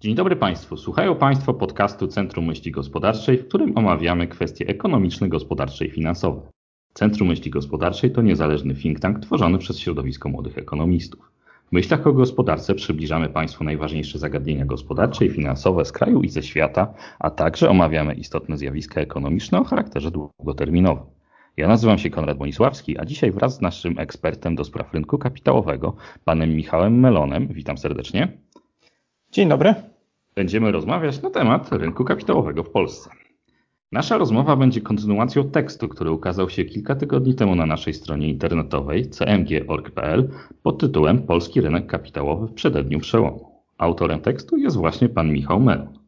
Dzień dobry Państwu. Słuchają Państwo podcastu Centrum Myśli Gospodarczej, w którym omawiamy kwestie ekonomiczne, gospodarcze i finansowe. Centrum Myśli Gospodarczej to niezależny think tank tworzony przez środowisko młodych ekonomistów. W myślach o gospodarce przybliżamy Państwu najważniejsze zagadnienia gospodarcze i finansowe z kraju i ze świata, a także omawiamy istotne zjawiska ekonomiczne o charakterze długoterminowym. Ja nazywam się Konrad Bonisławski, a dzisiaj wraz z naszym ekspertem do spraw rynku kapitałowego, panem Michałem Melonem, witam serdecznie. Dzień dobry. Będziemy rozmawiać na temat rynku kapitałowego w Polsce. Nasza rozmowa będzie kontynuacją tekstu, który ukazał się kilka tygodni temu na naszej stronie internetowej cmg.org.pl pod tytułem Polski rynek kapitałowy w przededniu przełomu. Autorem tekstu jest właśnie pan Michał Melon.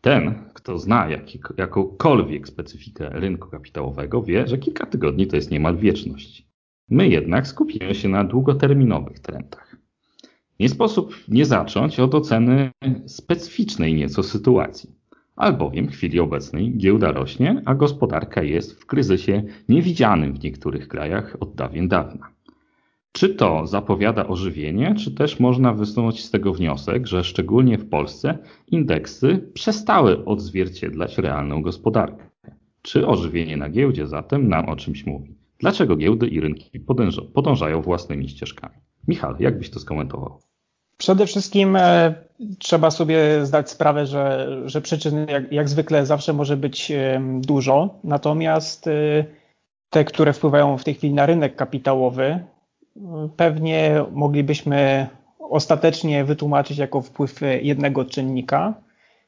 Ten, kto zna jakąkolwiek specyfikę rynku kapitałowego, wie, że kilka tygodni to jest niemal wieczność. My jednak skupimy się na długoterminowych trendach. Nie sposób nie zacząć od oceny specyficznej nieco sytuacji. Albowiem w chwili obecnej giełda rośnie, a gospodarka jest w kryzysie niewidzianym w niektórych krajach od dawien dawna. Czy to zapowiada ożywienie, czy też można wysunąć z tego wniosek, że szczególnie w Polsce indeksy przestały odzwierciedlać realną gospodarkę? Czy ożywienie na giełdzie zatem nam o czymś mówi? Dlaczego giełdy i rynki podążają własnymi ścieżkami? Michał, jak byś to skomentował? Przede wszystkim e, trzeba sobie zdać sprawę, że, że przyczyn jak, jak zwykle zawsze może być e, dużo, natomiast e, te, które wpływają w tej chwili na rynek kapitałowy, pewnie moglibyśmy ostatecznie wytłumaczyć jako wpływ jednego czynnika,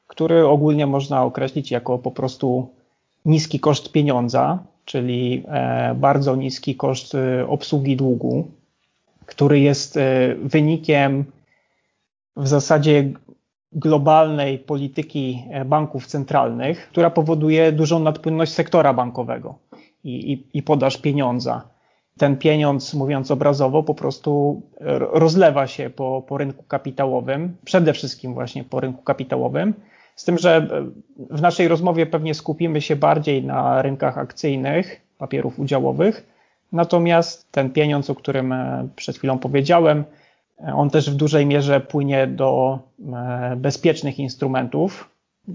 który ogólnie można określić jako po prostu niski koszt pieniądza, czyli bardzo niski koszt obsługi długu, który jest wynikiem w zasadzie globalnej polityki e, banków centralnych, która powoduje dużą nadpłynność sektora bankowego i, i, i podaż pieniądza. Ten pieniądz, mówiąc obrazowo, po prostu rozlewa się po, po rynku kapitałowym, przede wszystkim właśnie po rynku kapitałowym. Z tym, że e, w naszej rozmowie pewnie skupimy się bardziej na rynkach akcyjnych, papierów udziałowych, natomiast ten pieniądz, o którym e, przed chwilą powiedziałem, on też w dużej mierze płynie do e, bezpiecznych instrumentów,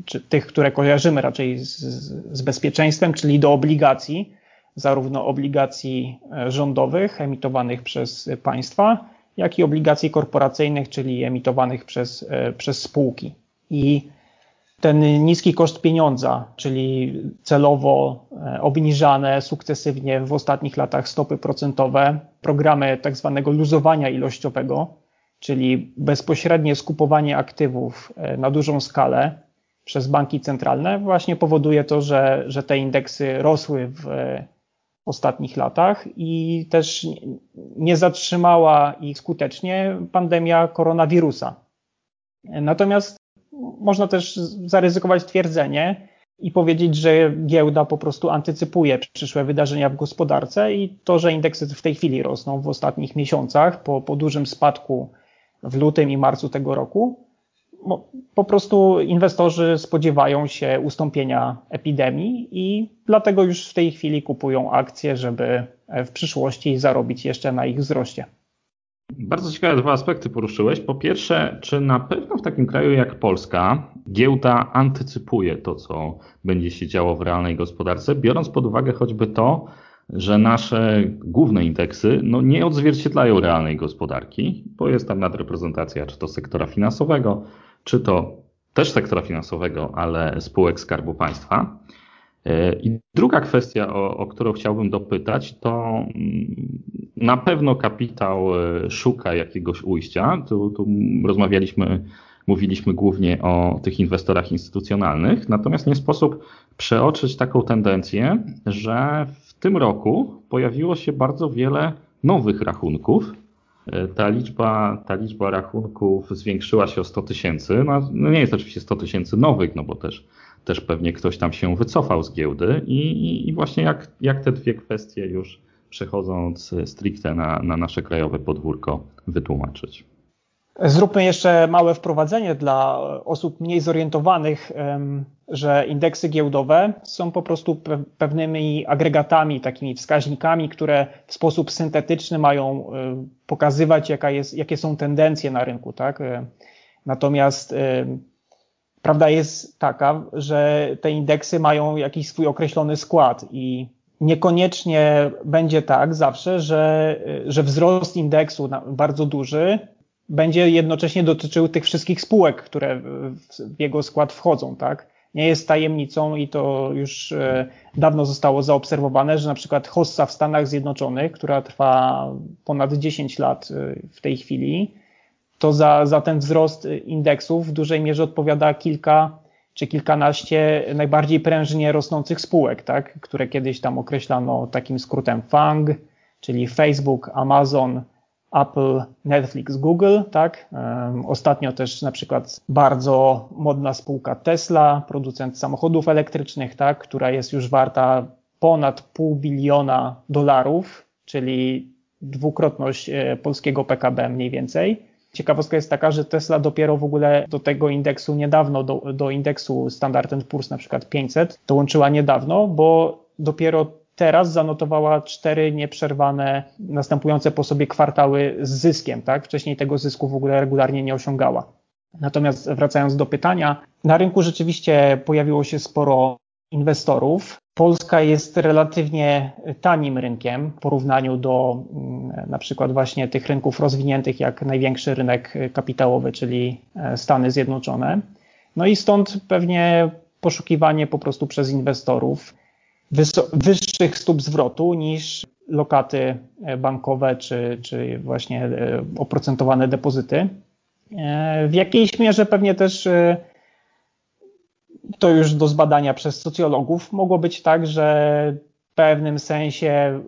czy tych, które kojarzymy raczej z, z bezpieczeństwem, czyli do obligacji, zarówno obligacji e, rządowych emitowanych przez państwa, jak i obligacji korporacyjnych, czyli emitowanych przez, e, przez spółki. I ten niski koszt pieniądza, czyli celowo e, obniżane sukcesywnie w ostatnich latach stopy procentowe, programy tak zwanego luzowania ilościowego, czyli bezpośrednie skupowanie aktywów e, na dużą skalę przez banki centralne, właśnie powoduje to, że, że te indeksy rosły w ostatnich latach i też nie zatrzymała ich skutecznie pandemia koronawirusa. Natomiast można też zaryzykować twierdzenie i powiedzieć, że giełda po prostu antycypuje przyszłe wydarzenia w gospodarce i to, że indeksy w tej chwili rosną w ostatnich miesiącach po, po dużym spadku w lutym i marcu tego roku, po prostu inwestorzy spodziewają się ustąpienia epidemii i dlatego już w tej chwili kupują akcje, żeby w przyszłości zarobić jeszcze na ich wzroście. Bardzo ciekawe dwa aspekty poruszyłeś. Po pierwsze, czy na pewno w takim kraju jak Polska giełda antycypuje to, co będzie się działo w realnej gospodarce, biorąc pod uwagę choćby to, że nasze główne indeksy no, nie odzwierciedlają realnej gospodarki, bo jest tam nadreprezentacja czy to sektora finansowego, czy to też sektora finansowego, ale spółek Skarbu Państwa. E, I druga kwestia, o, o, którą chciałbym dopytać, to mm, na pewno kapitał e, szuka jakiegoś ujścia. Tu, tu rozmawialiśmy, mówiliśmy głównie o tych inwestorach instytucjonalnych, natomiast nie sposób przeoczyć taką tendencję, że w tym roku pojawiło się bardzo wiele nowych rachunków. E, ta liczba, ta liczba rachunków zwiększyła się o 100 tysięcy. No, no nie jest oczywiście 100 tysięcy nowych, no bo też też pewnie ktoś tam się wycofał z giełdy i, i, właśnie jak, jak te dwie kwestie już przechodząc stricte na, na nasze krajowe podwórko wytłumaczyć. Zróbmy jeszcze małe wprowadzenie dla osób mniej zorientowanych, że indeksy giełdowe są po prostu pewnymi agregatami, takimi wskaźnikami, które w sposób syntetyczny mają pokazywać, jaka jest, jakie są tendencje na rynku. Tak? Natomiast prawda jest taka, że te indeksy mają jakiś swój określony skład i niekoniecznie będzie tak zawsze, że, że wzrost indeksu bardzo duży będzie jednocześnie dotyczył tych wszystkich spółek, które w jego skład wchodzą, tak? Nie jest tajemnicą i to już e, dawno zostało zaobserwowane, że na przykład hossa w Stanach Zjednoczonych, która trwa ponad 10 lat e, w tej chwili, to za, za ten wzrost indeksów w dużej mierze odpowiada kilka czy kilkanaście najbardziej prężnie rosnących spółek, tak? które kiedyś tam określano takim skrótem FANG, czyli Facebook, Amazon, Apple, Netflix, Google, tak? Ostatnio też na przykład bardzo modna spółka Tesla, producent samochodów elektrycznych, tak? Która jest już warta ponad pół biliona dolarów, czyli dwukrotność e, polskiego PKB mniej więcej. Ciekawostka jest taka, że Tesla dopiero w ogóle do tego indeksu niedawno, do, do indeksu Standard Poor's na przykład 500 dołączyła niedawno, bo dopiero teraz zanotowała cztery nieprzerwane, następujące po sobie kwartały z zyskiem, tak? Wcześniej tego zysku w ogóle regularnie nie osiągała. Natomiast wracając do pytania, na rynku rzeczywiście pojawiło się sporo inwestorów. Polska jest relatywnie tanim rynkiem w porównaniu do mm, na przykład właśnie tych rynków rozwiniętych, jak największy rynek kapitałowy, czyli e, Stany Zjednoczone. No i stąd pewnie poszukiwanie po prostu przez inwestorów wyższych stóp zwrotu niż lokaty e, bankowe czy, czy właśnie e, oprocentowane depozyty. W jakiejś mierze pewnie też to już do zbadania przez socjologów, mogło być tak, że w pewnym sensie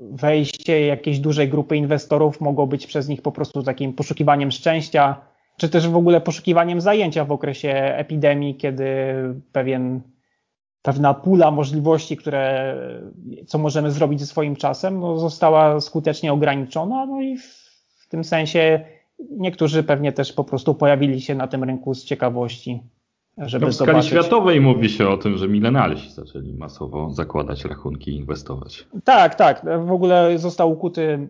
wejście jakiejś dużej grupy inwestorów mogło być przez nich po prostu takim poszukiwaniem szczęścia, czy też w ogóle poszukiwaniem zajęcia w okresie epidemii, kiedy pewien, pewna pula możliwości, które, co możemy zrobić ze swoim czasem, no, została skutecznie ograniczona, no i w, w tym sensie niektórzy pewnie też po prostu pojawili się na tym rynku z ciekawości. Żeby no w skali zobaczyć. światowej mówi się o tym, że milenialsi zaczęli masowo zakładać rachunki i inwestować. Tak, tak. W ogóle został ukuty,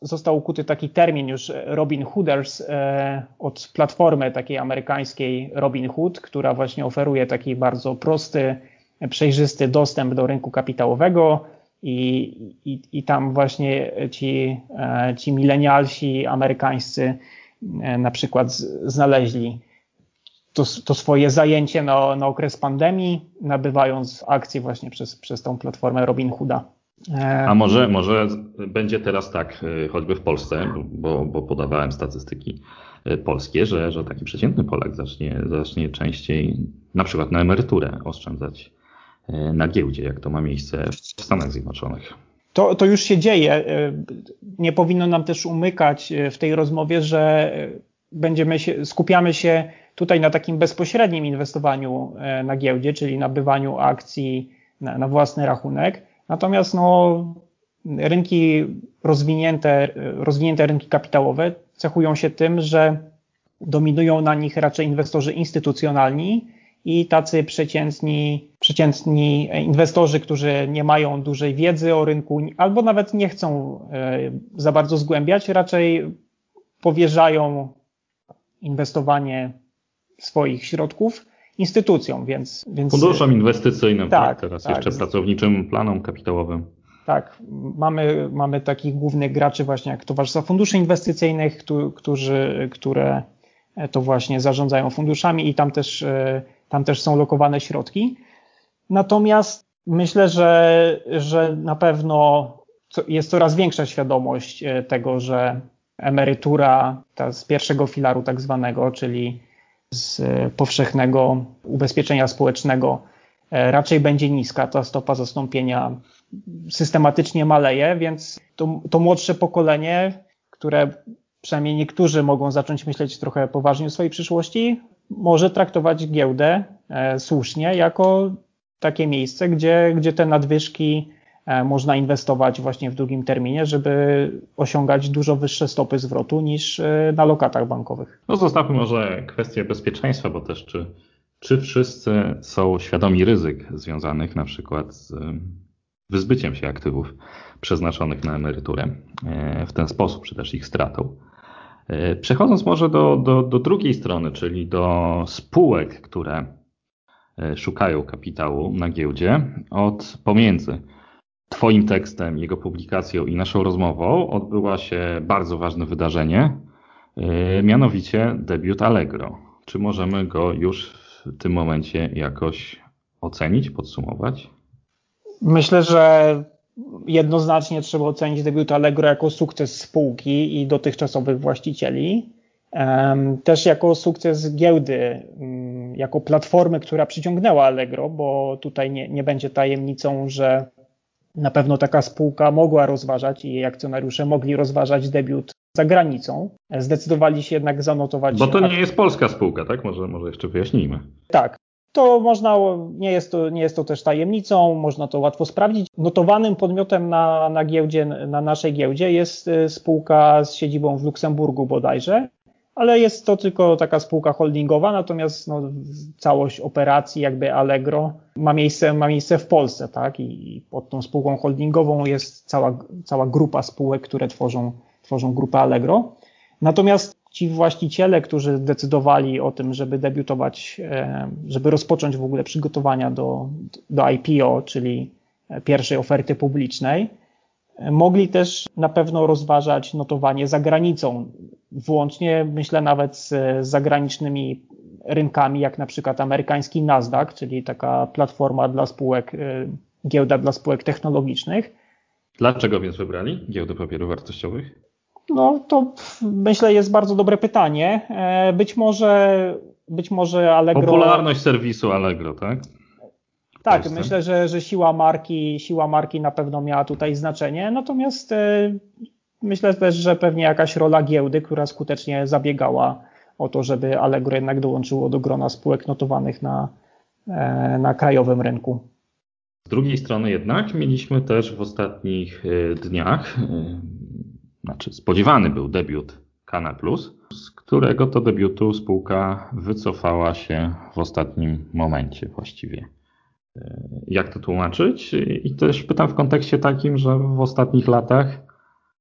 został ukuty taki termin już Robin Hooders e, od platformy takiej amerykańskiej Robin Hood, która właśnie oferuje taki bardzo prosty, przejrzysty dostęp do rynku kapitałowego. I, i, i tam właśnie ci, e, ci milenialsi amerykańscy e, na przykład znaleźli to, to swoje zajęcie na, na okres pandemii, nabywając akcje właśnie przez, przez tą platformę Robinhooda. E, A może, może będzie teraz tak, e, choćby w Polsce, bo, bo podawałem statystyki e, polskie, że, że taki przeciętny Polak zacznie, zacznie częściej na przykład na emeryturę oszczędzać na giełdzie, jak to ma miejsce w Stanach Zjednoczonych. To, to już się dzieje. Nie powinno nam też umykać w tej rozmowie, że będziemy się, skupiamy się tutaj na takim bezpośrednim inwestowaniu e, na giełdzie, czyli nabywaniu akcji na, na własny rachunek. Natomiast no, rynki rozwinięte, rozwinięte rynki kapitałowe cechują się tym, że dominują na nich raczej inwestorzy instytucjonalni i tacy przeciętni, przeciętni inwestorzy, którzy nie mają dużej wiedzy o rynku albo nawet nie chcą e, za bardzo zgłębiać, raczej powierzają inwestowanie swoich środków instytucjom, więc... więc Funduszom inwestycyjnym, tak, tak teraz tak. jeszcze pracowniczym planom kapitałowym. Tak, mamy, mamy takich głównych graczy właśnie jak Towarzystwa Funduszy Inwestycyjnych, którzy, które to właśnie zarządzają funduszami i tam też, tam też są lokowane środki. Natomiast myślę, że, że na pewno jest coraz większa świadomość e, tego, że emerytura ta z pierwszego filaru tak zwanego, czyli z powszechnego ubezpieczenia społecznego e, raczej będzie niska. Ta stopa zastąpienia systematycznie maleje, więc to, to młodsze pokolenie, które przynajmniej niektórzy mogą zacząć myśleć trochę poważnie o swojej przyszłości, może traktować giełdę e, słusznie jako takie miejsce, gdzie, gdzie te nadwyżki można inwestować właśnie w długim terminie, żeby osiągać dużo wyższe stopy zwrotu niż e, na lokatach bankowych. No zostawmy może kwestię bezpieczeństwa, bo też czy, czy wszyscy są świadomi ryzyk związanych na przykład z wyzbyciem się aktywów przeznaczonych na emeryturę e, w ten sposób, czy też ich stratą. Przechodząc może do, do, do drugiej strony, czyli do spółek, które szukają kapitału na giełdzie, od pomiędzy Twoim tekstem, jego publikacją i naszą rozmową odbyła się bardzo ważne wydarzenie, mianowicie debiut Allegro. Czy możemy go już w tym momencie jakoś ocenić, podsumować? Myślę, że jednoznacznie trzeba ocenić debiut Allegro jako sukces spółki i dotychczasowych właścicieli. Też jako sukces giełdy, mm, jako platformy, która przyciągnęła Allegro, bo tutaj nie, nie będzie tajemnicą, że na pewno taka spółka mogła rozważać i jej akcjonariusze mogli rozważać debiut za granicą. Zdecydowali się jednak zanotować. Bo to nie jest polska spółka, tak? Może, może jeszcze wyjaśnijmy. Tak. To można, nie jest to, nie jest to też tajemnicą, można to łatwo sprawdzić. Notowanym podmiotem na, na giełdzie, na naszej giełdzie jest y, spółka z siedzibą w Luksemburgu bodajże, ale jest to tylko taka spółka holdingowa, natomiast no, całość operacji jakby Allegro ma miejsce, ma miejsce w Polsce, tak? I pod tą spółką holdingową jest cała, cała grupa spółek, które tworzą, tworzą grupę Allegro. Natomiast ci właściciele, którzy decydowali o tym, żeby debiutować, e, żeby rozpocząć w ogóle przygotowania do, do IPO, czyli pierwszej oferty publicznej, mogli też na pewno rozważać notowanie za granicą, włącznie myślę nawet z zagranicznymi rynkami, jak na przykład amerykański Nasdaq, czyli taka platforma dla spółek, e, giełda dla spółek technologicznych. Dlaczego więc wybrali giełdę papierów wartościowych? No to myślę jest bardzo dobre pytanie. E, być może, być może Allegro... Popularność serwisu Allegro, tak? Tak, myślę, że, że siła marki, siła marki na pewno miała tutaj znaczenie, natomiast e, myślę też, że pewnie jakaś rola giełdy, która skutecznie zabiegała o to, żeby Allegro jednak dołączyło do grona spółek notowanych na, e, na krajowym rynku. Z drugiej strony jednak mieliśmy też w ostatnich dniach znaczy spodziewany był debiut Kana Plus, z którego to debiutu spółka wycofała się w ostatnim momencie właściwie. E, jak to tłumaczyć? I też pytam w kontekście takim, że w ostatnich latach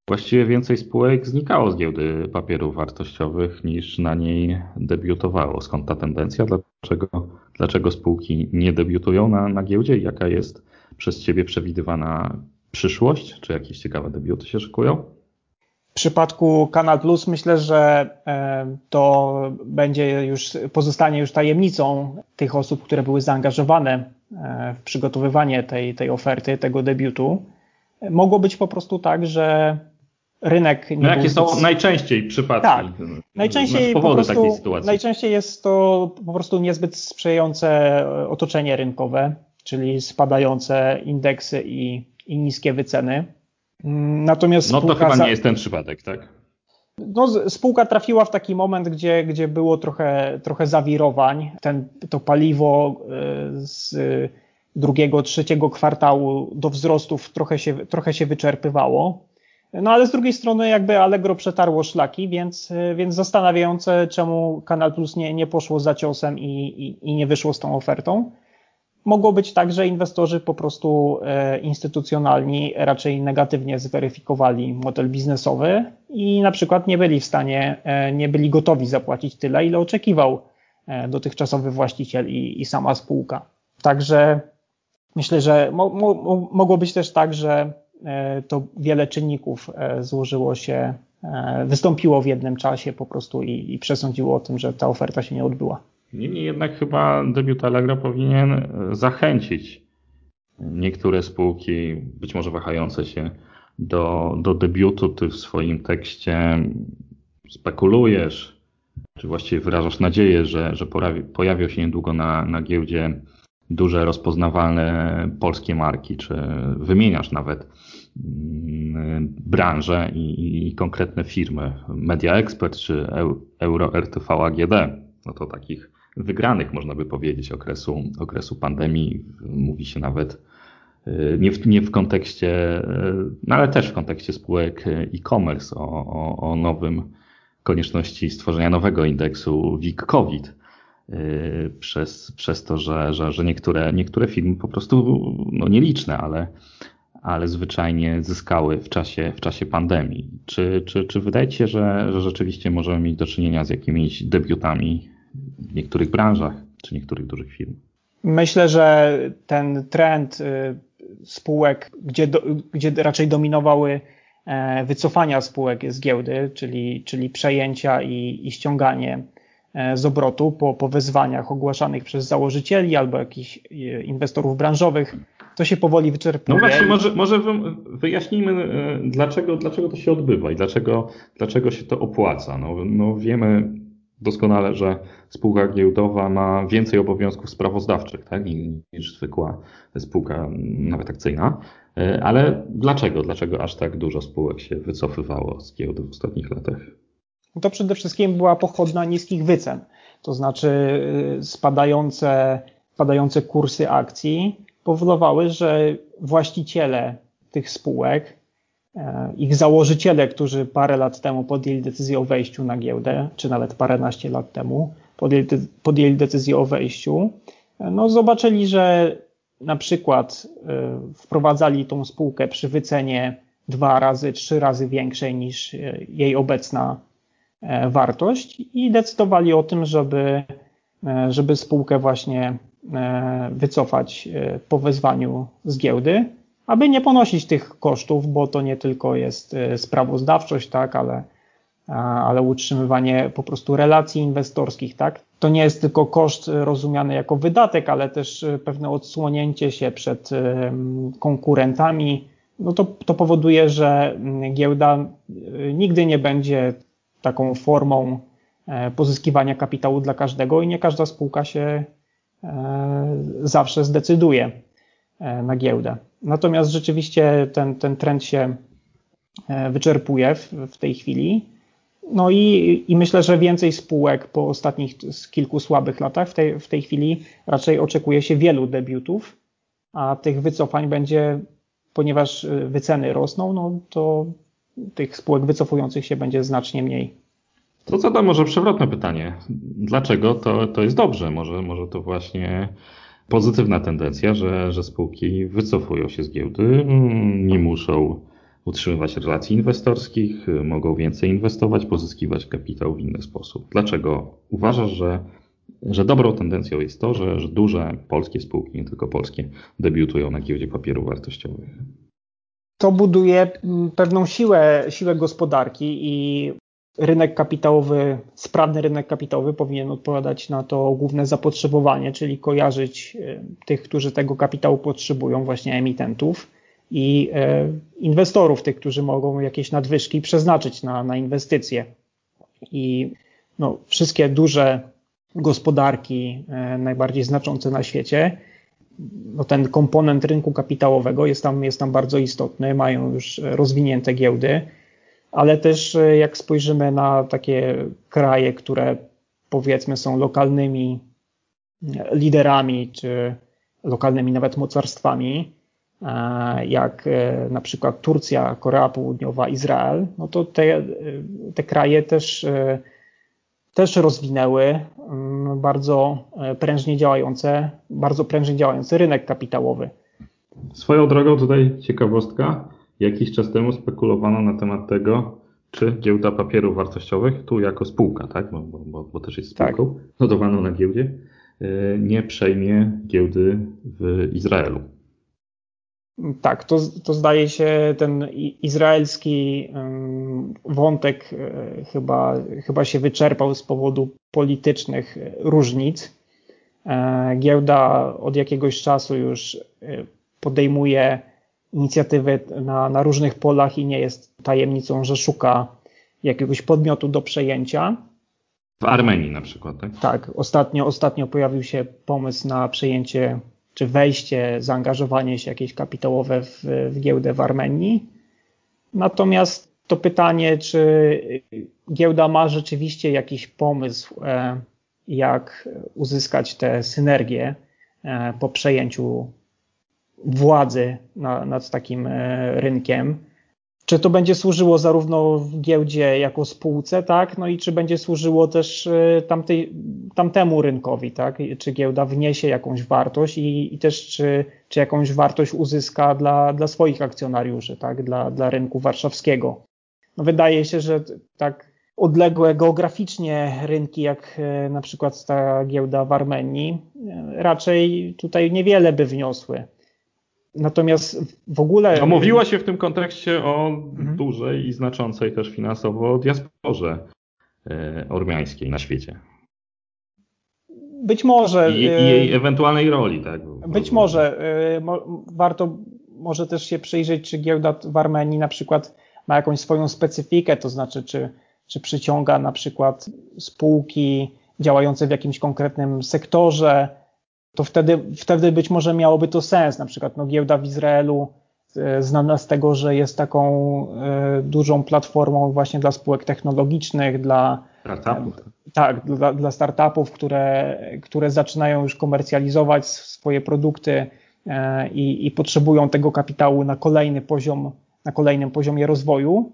właściwie więcej spółek znikało z giełdy papierów wartościowych niż na niej debiutowało. Skąd ta tendencja? Dlaczego, dlaczego spółki nie debiutują na, na giełdzie? Jaka jest przez Ciebie przewidywana przyszłość? Czy jakieś ciekawe debiuty się szykują? W przypadku Kanal Plus myślę, że e, to będzie już, pozostanie już tajemnicą tych osób, które były zaangażowane e, w przygotowywanie tej, tej oferty, tego debiutu. Mogło być po prostu tak, że rynek nie no jakie są najczęściej przypadki? Tak, najczęściej, po prostu, najczęściej jest to po prostu niezbyt sprzyjające otoczenie rynkowe, czyli spadające indeksy i, i niskie wyceny. Natomiast no to chyba nie jest ten przypadek, tak? No, spółka trafiła w taki moment, gdzie, gdzie było trochę, trochę zawirowań. Ten, to paliwo e, z drugiego, trzeciego kwartału do wzrostów trochę się, trochę się wyczerpywało. No ale z drugiej strony jakby Allegro przetarło szlaki, więc, więc zastanawiające, czemu Kanal Plus nie, nie poszło za ciosem i, i, i nie wyszło z tą ofertą. Mogło być tak, że inwestorzy po prostu e, instytucjonalni raczej negatywnie zweryfikowali model biznesowy i na przykład nie byli w stanie, e, nie byli gotowi zapłacić tyle, ile oczekiwał e, dotychczasowy właściciel i, i sama spółka. Także myślę, że mo, mo, mogło być też tak, że to wiele czynników złożyło się, wystąpiło w jednym czasie po prostu i, i przesądziło o tym, że ta oferta się nie odbyła. Niemniej jednak chyba debiut Allegro powinien e, zachęcić niektóre spółki, być może wahające się do, do debiutu. Ty w swoim tekście spekulujesz, czy właściwie wyrażasz nadzieję, że, że pojawią się niedługo na, na giełdzie duże, rozpoznawalne polskie marki, czy wymieniasz nawet mm, branże i, i konkretne firmy, Media Expert czy Euro RTV AGD. No to takich wygranych, można by powiedzieć, okresu, okresu pandemii. Mówi się nawet y, nie w, nie w kontekście, y, no ale też w kontekście spółek e-commerce o, o, o nowym konieczności stworzenia nowego indeksu WIG-COVID y, przez, przez to, że, że, że niektóre, niektóre firmy po prostu, no nieliczne, ale, ale zwyczajnie zyskały w czasie, w czasie pandemii. Czy, czy, czy wydaje się, że, że rzeczywiście możemy mieć do czynienia z jakimiś debiutami w niektórych branżach czy niektórych dużych firm? Myślę, że ten trend y, spółek, gdzie, do, gdzie raczej dominowały e, wycofania spółek z giełdy, czyli, czyli przejęcia i, i ściąganie e, z obrotu po, po wezwaniach ogłaszanych przez założycieli albo jakichś e, inwestorów branżowych, to się powoli wyczerpuje. No właśnie, może, może wyjaśnijmy, dlaczego, dlaczego to się odbywa i dlaczego, dlaczego się to opłaca. No, no wiemy doskonale, że spółka giełdowa ma więcej obowiązków sprawozdawczych tak, niż zwykła spółka nawet akcyjna. E, ale dlaczego? Dlaczego aż tak dużo spółek się wycofywało z giełdy w ostatnich latach? To przede wszystkim była pochodna niskich wycen, to znaczy y, spadające, spadające kursy akcji powodowały, że właściciele tych spółek ich założyciele, którzy parę lat temu podjęli decyzję o wejściu na giełdę, czy nawet paręnaście lat temu podjęli, podjęli decyzję o wejściu, e, no zobaczyli, że na przykład e, wprowadzali tą spółkę przy wycenie dwa razy, trzy razy większej niż jej obecna wartość i decydowali o tym, żeby, żeby spółkę właśnie wycofać po wezwaniu z giełdy aby nie ponosić tych kosztów, bo to nie tylko jest e, sprawozdawczość, tak, ale, ale utrzymywanie po prostu relacji inwestorskich, tak. To nie jest tylko koszt rozumiany jako wydatek, ale też e, pewne odsłonięcie się przed e, konkurentami. No to, to powoduje, że giełda nigdy nie będzie taką formą pozyskiwania kapitału dla każdego i nie każda spółka się zawsze zdecyduje na giełdę. Natomiast rzeczywiście ten, ten trend się e, wyczerpuje w, w tej chwili. No i, i, myślę, że więcej spółek po ostatnich kilku słabych latach w tej, w tej chwili raczej oczekuje się wielu debiutów, a tych wycofań będzie, ponieważ e, wyceny rosną, no to tych spółek wycofujących się będzie znacznie mniej. To zadam może przewrotne pytanie. Dlaczego to, to jest dobrze? Może, może to właśnie pozytywna tendencja, że, że spółki wycofują się z giełdy, mm, nie muszą utrzymywać relacji inwestorskich, mogą więcej inwestować, pozyskiwać kapitał w inny sposób. Dlaczego uważasz, że, że dobrą tendencją jest to, że, że duże polskie spółki, nie tylko polskie, debiutują na giełdzie papierów wartościowych? To buduje mm, pewną siłę, siłę gospodarki i rynek kapitałowy, sprawny rynek kapitałowy powinien odpowiadać na to główne zapotrzebowanie, czyli kojarzyć e, tych, którzy tego kapitału potrzebują, właśnie emitentów i e, inwestorów, tych, którzy mogą jakieś nadwyżki przeznaczyć na, na inwestycje. I no, wszystkie duże gospodarki, e, najbardziej znaczące na świecie, no ten komponent rynku kapitałowego jest tam, jest tam bardzo istotny, mają już rozwinięte giełdy ale też e, jak spojrzymy na takie kraje, które powiedzmy są lokalnymi e, liderami, czy lokalnymi nawet mocarstwami, e, jak na przykład Turcja, Korea Południowa, Izrael, no to te, te kraje też, też rozwinęły mm, bardzo prężnie działające, bardzo prężnie działający rynek kapitałowy. Swoją drogą tutaj ciekawostka. Jakiś czas temu spekulowano na temat tego, czy giełda papierów wartościowych, tu jako spółka, tak, bo, bo, bo też jest spółką, tak. notowaną na giełdzie, y, nie przejmie giełdy w Izraelu. Tak, to, to zdaje się ten izraelski wątek y, chyba, chyba się wyczerpał z powodu politycznych różnic. E, giełda od jakiegoś czasu już y, podejmuje inicjatywy na, na różnych polach i nie jest tajemnicą, że szuka jakiegoś podmiotu do przejęcia. W Armenii na przykład, tak? Tak, ostatnio, ostatnio pojawił się pomysł na przejęcie czy wejście, zaangażowanie się jakieś kapitałowe w, w giełdę w Armenii. Natomiast to pytanie, czy giełda ma rzeczywiście jakiś pomysł, e, jak uzyskać tę synergię e, po przejęciu władzy na, nad takim e, rynkiem. czy to będzie służyło zarówno w giełdzie jako spółce, tak, no i czy będzie służyło też e, tamtej, tamtemu rynkowi, tak, czy giełda wniesie jakąś wartość i, i też czy, czy jakąś wartość uzyska dla, dla swoich akcjonariuszy, tak, dla, dla rynku warszawskiego. No wydaje się, że tak odległe geograficznie rynki, jak e, na przykład ta giełda w Armenii, raczej tutaj niewiele by wniosły. Natomiast w ogóle. No, mówiła się w tym kontekście o mhm. dużej i znaczącej też finansowo diasporze e, ormiańskiej na świecie. Być może. I, i jej ewentualnej roli, tak? Być może. Warto może też się przyjrzeć, czy giełda w Armenii na przykład ma jakąś swoją specyfikę, to znaczy, czy czy przyciąga na przykład spółki działające w jakimś konkretnym sektorze, to wtedy, wtedy być może miałoby to sens. Na przykład no, giełda w Izraelu e, znana z tego, że jest taką e, dużą platformą właśnie dla spółek technologicznych, dla startupów. E, tak, dla, dla startupów, które, które zaczynają już komercjalizować swoje produkty i, i potrzebują tego kapitału na kolejny poziom, na kolejnym poziomie rozwoju.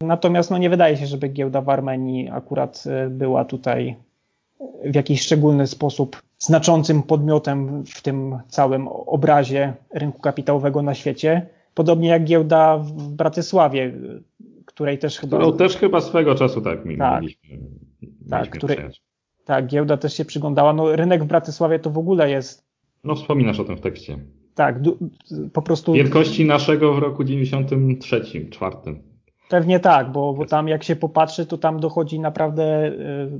Natomiast no, nie wydaje się, żeby giełda w Armenii akurat e, była tutaj w jakiś szczególny sposób znaczącym podmiotem w tym całym obrazie rynku kapitałowego na świecie. Podobnie jak giełda w Bratysławie, której też chyba. No też chyba swego czasu tak mi tak, mieliśmy, tak, której, tak, giełda też się przyglądała. No, rynek w Bratysławie to w ogóle jest. No, wspominasz o tym w tekście. Tak, po prostu. Wielkości naszego w roku 93, czwartym. Pewnie tak, bo, bo tam jak się popatrzy, to tam dochodzi naprawdę y,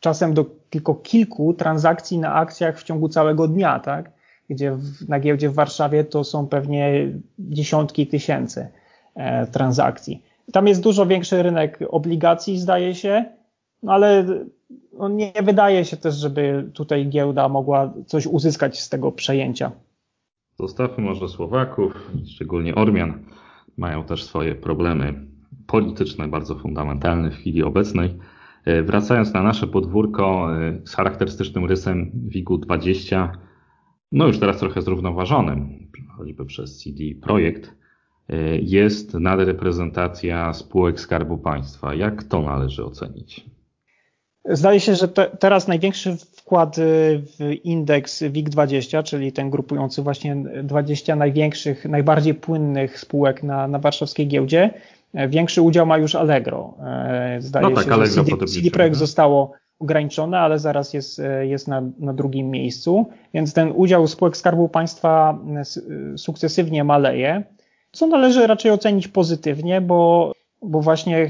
czasem do tylko kilku transakcji na akcjach w ciągu całego dnia, tak? Gdzie w, na giełdzie w Warszawie to są pewnie dziesiątki tysięcy e, transakcji. Tam jest dużo większy rynek obligacji, zdaje się, no ale no nie wydaje się też, żeby tutaj giełda mogła coś uzyskać z tego przejęcia. Zostawmy może Słowaków, szczególnie Ormian mają też swoje problemy polityczne, bardzo fundamentalne w chwili obecnej. E, wracając na nasze podwórko e, z charakterystycznym rysem WIG-u 20, no już teraz trochę zrównoważonym, choćby przez CD Projekt, e, jest nadreprezentacja spółek Skarbu Państwa. Jak to należy ocenić? Zdaje się, że te, teraz największy wkład w indeks WIG20, czyli ten grupujący właśnie 20 największych, najbardziej płynnych spółek na, na warszawskiej giełdzie, większy udział ma już Allegro. E, zdaje no tak, się, Allegro CD, CD Projekt zostało ograniczone, ale zaraz jest, jest na, na drugim miejscu, więc ten udział spółek Skarbu Państwa sukcesywnie maleje, co należy raczej ocenić pozytywnie, bo, bo właśnie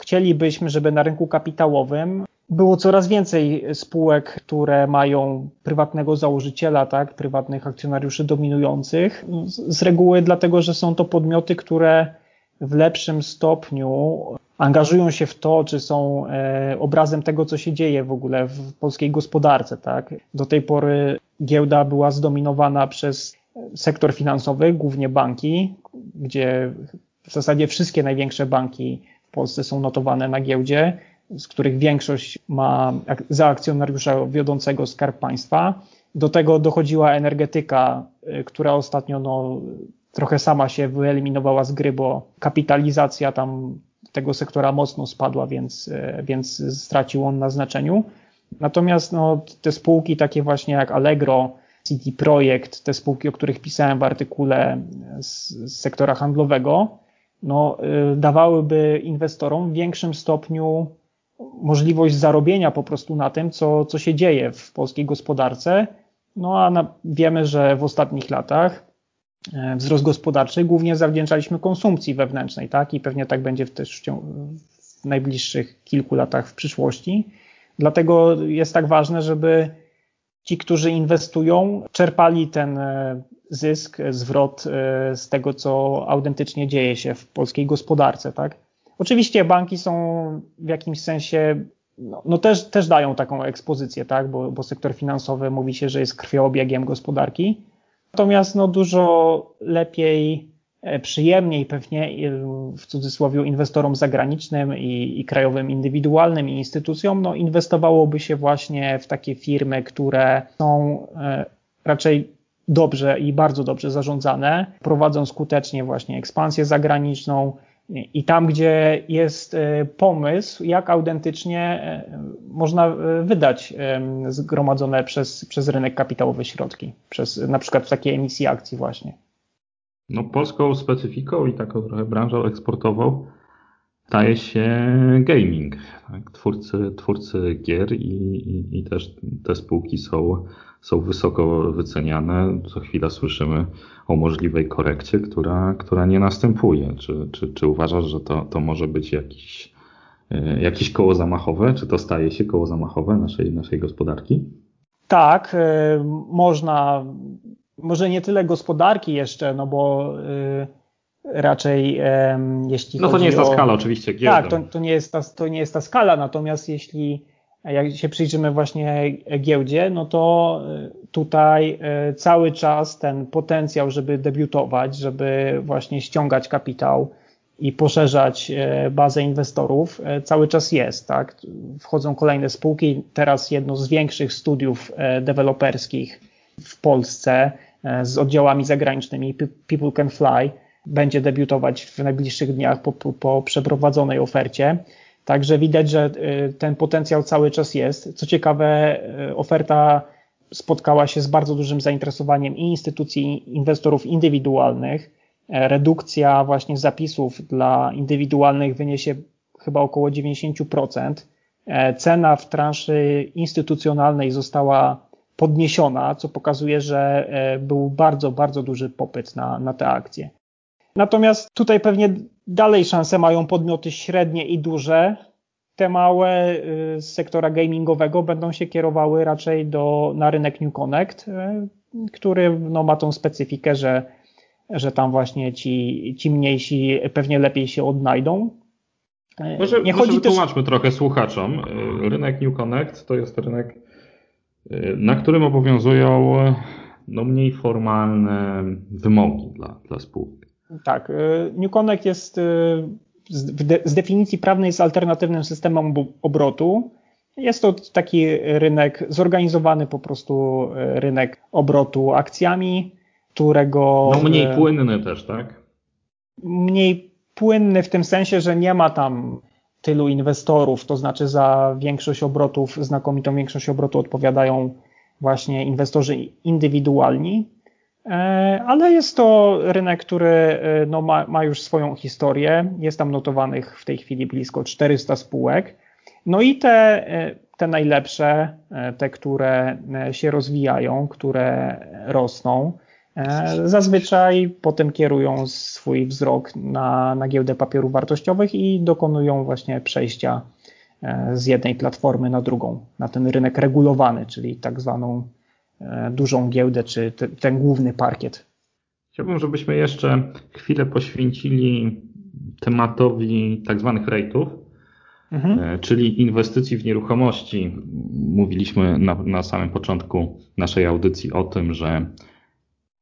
chcielibyśmy, żeby na rynku kapitałowym było coraz więcej spółek, które mają prywatnego założyciela, tak, prywatnych akcjonariuszy dominujących. Z reguły dlatego, że są to podmioty, które w lepszym stopniu angażują się w to, czy są e, obrazem tego, co się dzieje w ogóle w polskiej gospodarce. Tak? Do tej pory giełda była zdominowana przez sektor finansowy, głównie banki, gdzie w zasadzie wszystkie największe banki w Polsce są notowane na giełdzie z których większość ma za akcjonariusza wiodącego Skarb Państwa. Do tego dochodziła energetyka, y, która ostatnio no, trochę sama się wyeliminowała z gry, bo kapitalizacja tam tego sektora mocno spadła, więc, y, więc stracił on na znaczeniu. Natomiast no, te spółki takie właśnie jak Allegro, City Projekt, te spółki, o których pisałem w artykule z, z sektora handlowego, no, y, dawałyby inwestorom w większym stopniu możliwość zarobienia po prostu na tym, co, co się dzieje w polskiej gospodarce. No a na, wiemy, że w ostatnich latach e, wzrost gospodarczy głównie zawdzięczaliśmy konsumpcji wewnętrznej, tak? I pewnie tak będzie też w, najbliższych kilku latach w przyszłości. Dlatego jest tak ważne, żeby ci, którzy inwestują, czerpali ten e, zysk, zwrot e, z tego, co autentycznie dzieje się w polskiej gospodarce, tak? Oczywiście banki są w jakimś sensie, no, no też, też dają taką ekspozycję, tak, bo, bo sektor finansowy mówi się, że jest krwiobiegiem gospodarki. Natomiast no, dużo lepiej, e, przyjemniej pewnie w cudzysłowie inwestorom zagranicznym i, i krajowym indywidualnym i instytucjom, no, inwestowałoby się właśnie w takie firmy, które są e, raczej dobrze i bardzo dobrze zarządzane, prowadzą skutecznie właśnie ekspansję zagraniczną, i tam, gdzie jest e, pomysł, jak autentycznie e, można e, wydać zgromadzone przez, przez rynek kapitałowy środki, przez na przykład w takiej emisji akcji właśnie. No, polską specyfiką i taką trochę branżą eksportową staje się gaming. Tak? Twórcy, twórcy gier i, i, i też te spółki są są wysoko wyceniane. Co chwila słyszymy o możliwej korekcie, która, która nie następuje. Czy, czy, czy uważasz, że to, to może być jakiś, e, jakieś koło zamachowe? Czy to staje się koło zamachowe naszej, naszej gospodarki? Tak, e, można, może nie tyle gospodarki jeszcze, no bo e, raczej jeśli No to nie jest ta o... skala oczywiście. Tak, to, to, nie jest ta, to nie jest ta skala, natomiast jeśli jak się przyjrzymy właśnie giełdzie, no to y, tutaj y, cały czas ten potencjał, żeby debiutować, żeby właśnie ściągać kapitał i poszerzać y, bazę inwestorów, cały czas jest, tak? Wchodzą kolejne spółki. Teraz jedno z większych studiów deweloperskich w Polsce z oddziałami zagranicznymi, People Can Fly, będzie debiutować w najbliższych dniach po, po przeprowadzonej ofercie. Także widać, że y, ten potencjał cały czas jest. Co ciekawe, y, oferta spotkała się z bardzo dużym zainteresowaniem i instytucji, i inwestorów indywidualnych. E, redukcja właśnie zapisów dla indywidualnych wyniesie chyba około 90%. E, cena w transzy instytucjonalnej została podniesiona, co pokazuje, że e, był bardzo, bardzo duży popyt na, na te akcje. Natomiast tutaj pewnie dalej szanse mają podmioty średnie i duże. Te małe y, z sektora gamingowego będą się kierowały raczej do, na rynek New Connect, y, który no, ma tą specyfikę, że, że tam właśnie ci, ci mniejsi pewnie lepiej się odnajdą. Y, może, Nie może wytłumaczmy też... trochę słuchaczom. Rynek New Connect to jest rynek, na którym obowiązują no, mniej formalne wymogi dla, dla spółki. Tak. Y, New Connect jest y, z definicji prawnej jest alternatywnym systemem obrotu. Jest to taki rynek zorganizowany po prostu y, rynek obrotu akcjami, którego. No mniej płynny też, tak? Mniej płynny w tym sensie, że nie ma tam tylu inwestorów, to znaczy za większość obrotów, znakomitą większość obrotu odpowiadają właśnie inwestorzy indywidualni. E, ale jest to rynek, który e, no, ma, ma, już swoją historię. Jest tam notowanych w tej chwili blisko 400 spółek. No i te, e, te najlepsze, te, które się rozwijają, które rosną, zazwyczaj potem kierują swój wzrok na, na giełdę papierów wartościowych i dokonują właśnie przejścia z jednej platformy na drugą, na ten rynek regulowany, czyli tak zwaną dużą giełdę, czy te, ten główny parkiet. Chciałbym, żebyśmy jeszcze chwilę poświęcili tematowi tak zwanych rate'ów, mhm. E, czyli inwestycji w nieruchomości. Mówiliśmy na, na samym początku naszej audycji o tym, że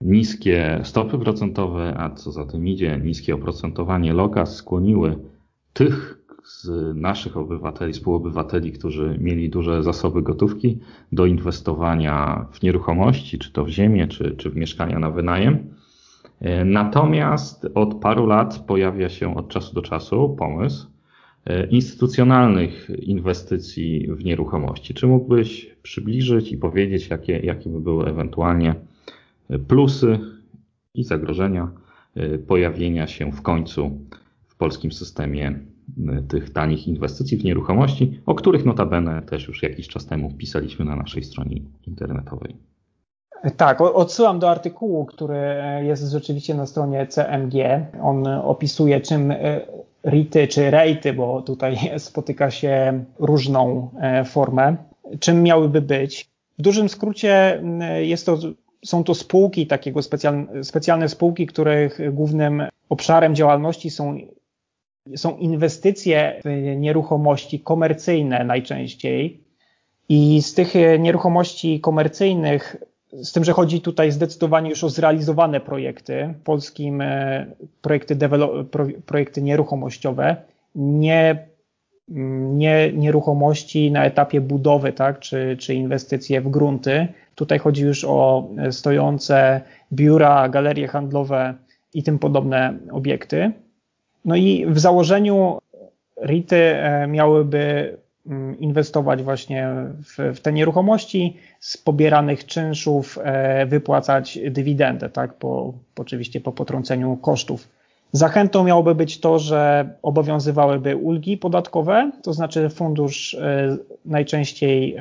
niskie stopy procentowe, a co za tym idzie, niskie oprocentowanie lokas skłoniły tych z naszych obywateli, współobywateli, którzy mieli duże zasoby gotówki do inwestowania w nieruchomości, czy to w ziemię, czy, czy w mieszkania na wynajem. E, natomiast od paru lat pojawia się od czasu do czasu pomysł e, instytucjonalnych inwestycji w nieruchomości. Czy mógłbyś przybliżyć i powiedzieć, jakie, jakie by były ewentualnie plusy i zagrożenia e, pojawienia się w końcu w polskim systemie tych tanich inwestycji w nieruchomości, o których notabene też już jakiś czas temu pisaliśmy na naszej stronie internetowej. Tak, odsyłam do artykułu, który jest rzeczywiście na stronie CMG. On opisuje, czym y, RITy czy REITy, bo tutaj spotyka się różną e, formę, czym miałyby być. W dużym skrócie jest to, są to spółki, takiego specjalne, specjalne spółki, których głównym obszarem działalności są są inwestycje w nieruchomości komercyjne najczęściej. I z tych nieruchomości komercyjnych, z tym, że chodzi tutaj zdecydowanie już o zrealizowane projekty, polskim e, projekty, projekty nieruchomościowe, nie mm, nie, nieruchomości na etapie budowy, tak, czy, czy inwestycje w grunty. Tutaj chodzi już o stojące biura, galerie handlowe i tym podobne obiekty. No i w założeniu REITy e, miałyby mm, inwestować właśnie w, w te nieruchomości, z pobieranych czynszów e, wypłacać dywidendę, tak, po, oczywiście po potrąceniu kosztów. Zachętą miałoby być to, że obowiązywałyby ulgi podatkowe, to znaczy fundusz e, najczęściej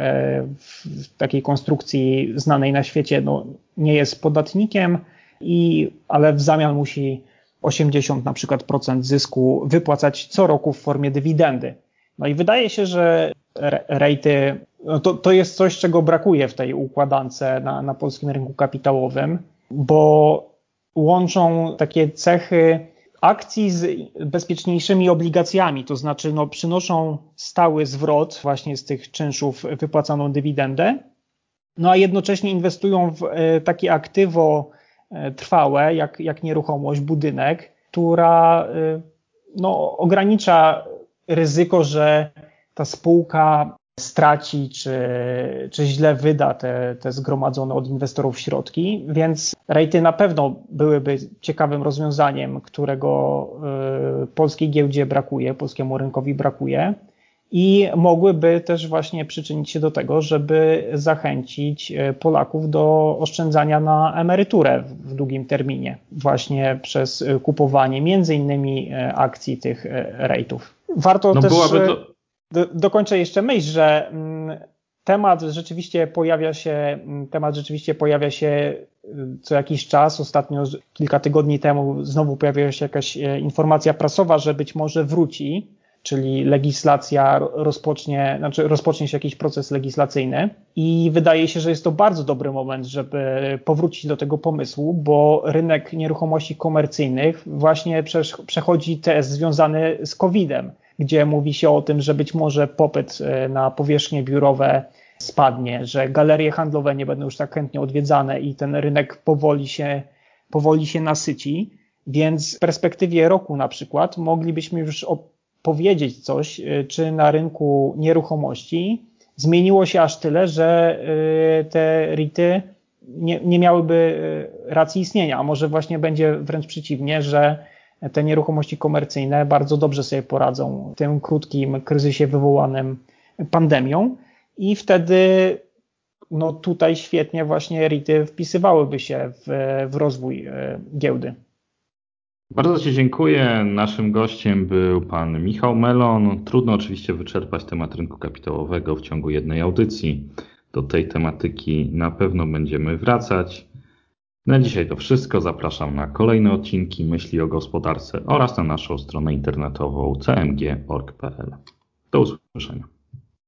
w takiej konstrukcji znanej na świecie no, nie jest podatnikiem, i, ale w zamian musi 80 na przykład procent zysku wypłacać co roku w formie dywidendy. No i wydaje się, że rejty no to, to jest coś, czego brakuje w tej układance na, na polskim rynku kapitałowym, bo łączą takie cechy akcji z bezpieczniejszymi obligacjami, to znaczy no, przynoszą stały zwrot właśnie z tych czynszów wypłacaną dywidendę, no a jednocześnie inwestują w e, takie aktywo trwałe, jak, jak nieruchomość, budynek, która e, no, ogranicza ryzyko, że ta spółka straci, czy, czy źle wyda te, te zgromadzone od inwestorów środki, więc rejty na pewno byłyby ciekawym rozwiązaniem, którego y, polskiej giełdzie brakuje, polskiemu rynkowi brakuje i mogłyby też właśnie przyczynić się do tego, żeby zachęcić e, Polaków do oszczędzania na emeryturę w długim terminie, właśnie przez e, kupowanie między innymi e, akcji tych rejtów. Warto no też to... do, dokończę jeszcze myśl, że mm, temat rzeczywiście pojawia się, mm, temat rzeczywiście pojawia się co jakiś czas. Ostatnio, kilka tygodni temu, znowu pojawiła się jakaś informacja prasowa, że być może wróci czyli legislacja rozpocznie, znaczy rozpocznie się jakiś proces legislacyjny i wydaje się, że jest to bardzo dobry moment, żeby powrócić do tego pomysłu, bo rynek nieruchomości komercyjnych właśnie przechodzi test związany z COVID-em, gdzie mówi się o tym, że być może popyt e, na powierzchnie biurowe spadnie, że galerie handlowe nie będą już tak chętnie odwiedzane i ten rynek powoli się, powoli się nasyci. Więc w perspektywie roku na przykład moglibyśmy już powiedzieć coś, y, czy na rynku nieruchomości zmieniło się aż tyle, że y, te RITy nie, nie miałyby y, racji istnienia, a może właśnie będzie wręcz przeciwnie, że te nieruchomości komercyjne bardzo dobrze sobie poradzą w tym krótkim kryzysie wywołanym pandemią i wtedy no tutaj świetnie właśnie RITy wpisywałyby się w, w rozwój giełdy. Bardzo Ci dziękuję. Naszym gościem był pan Michał Melon. Trudno oczywiście wyczerpać temat rynku kapitałowego w ciągu jednej audycji. Do tej tematyki na pewno będziemy wracać. Na dzisiaj to wszystko. Zapraszam na kolejne odcinki Myśli o Gospodarce oraz na naszą stronę internetową cmg.org.pl. Do usłyszenia.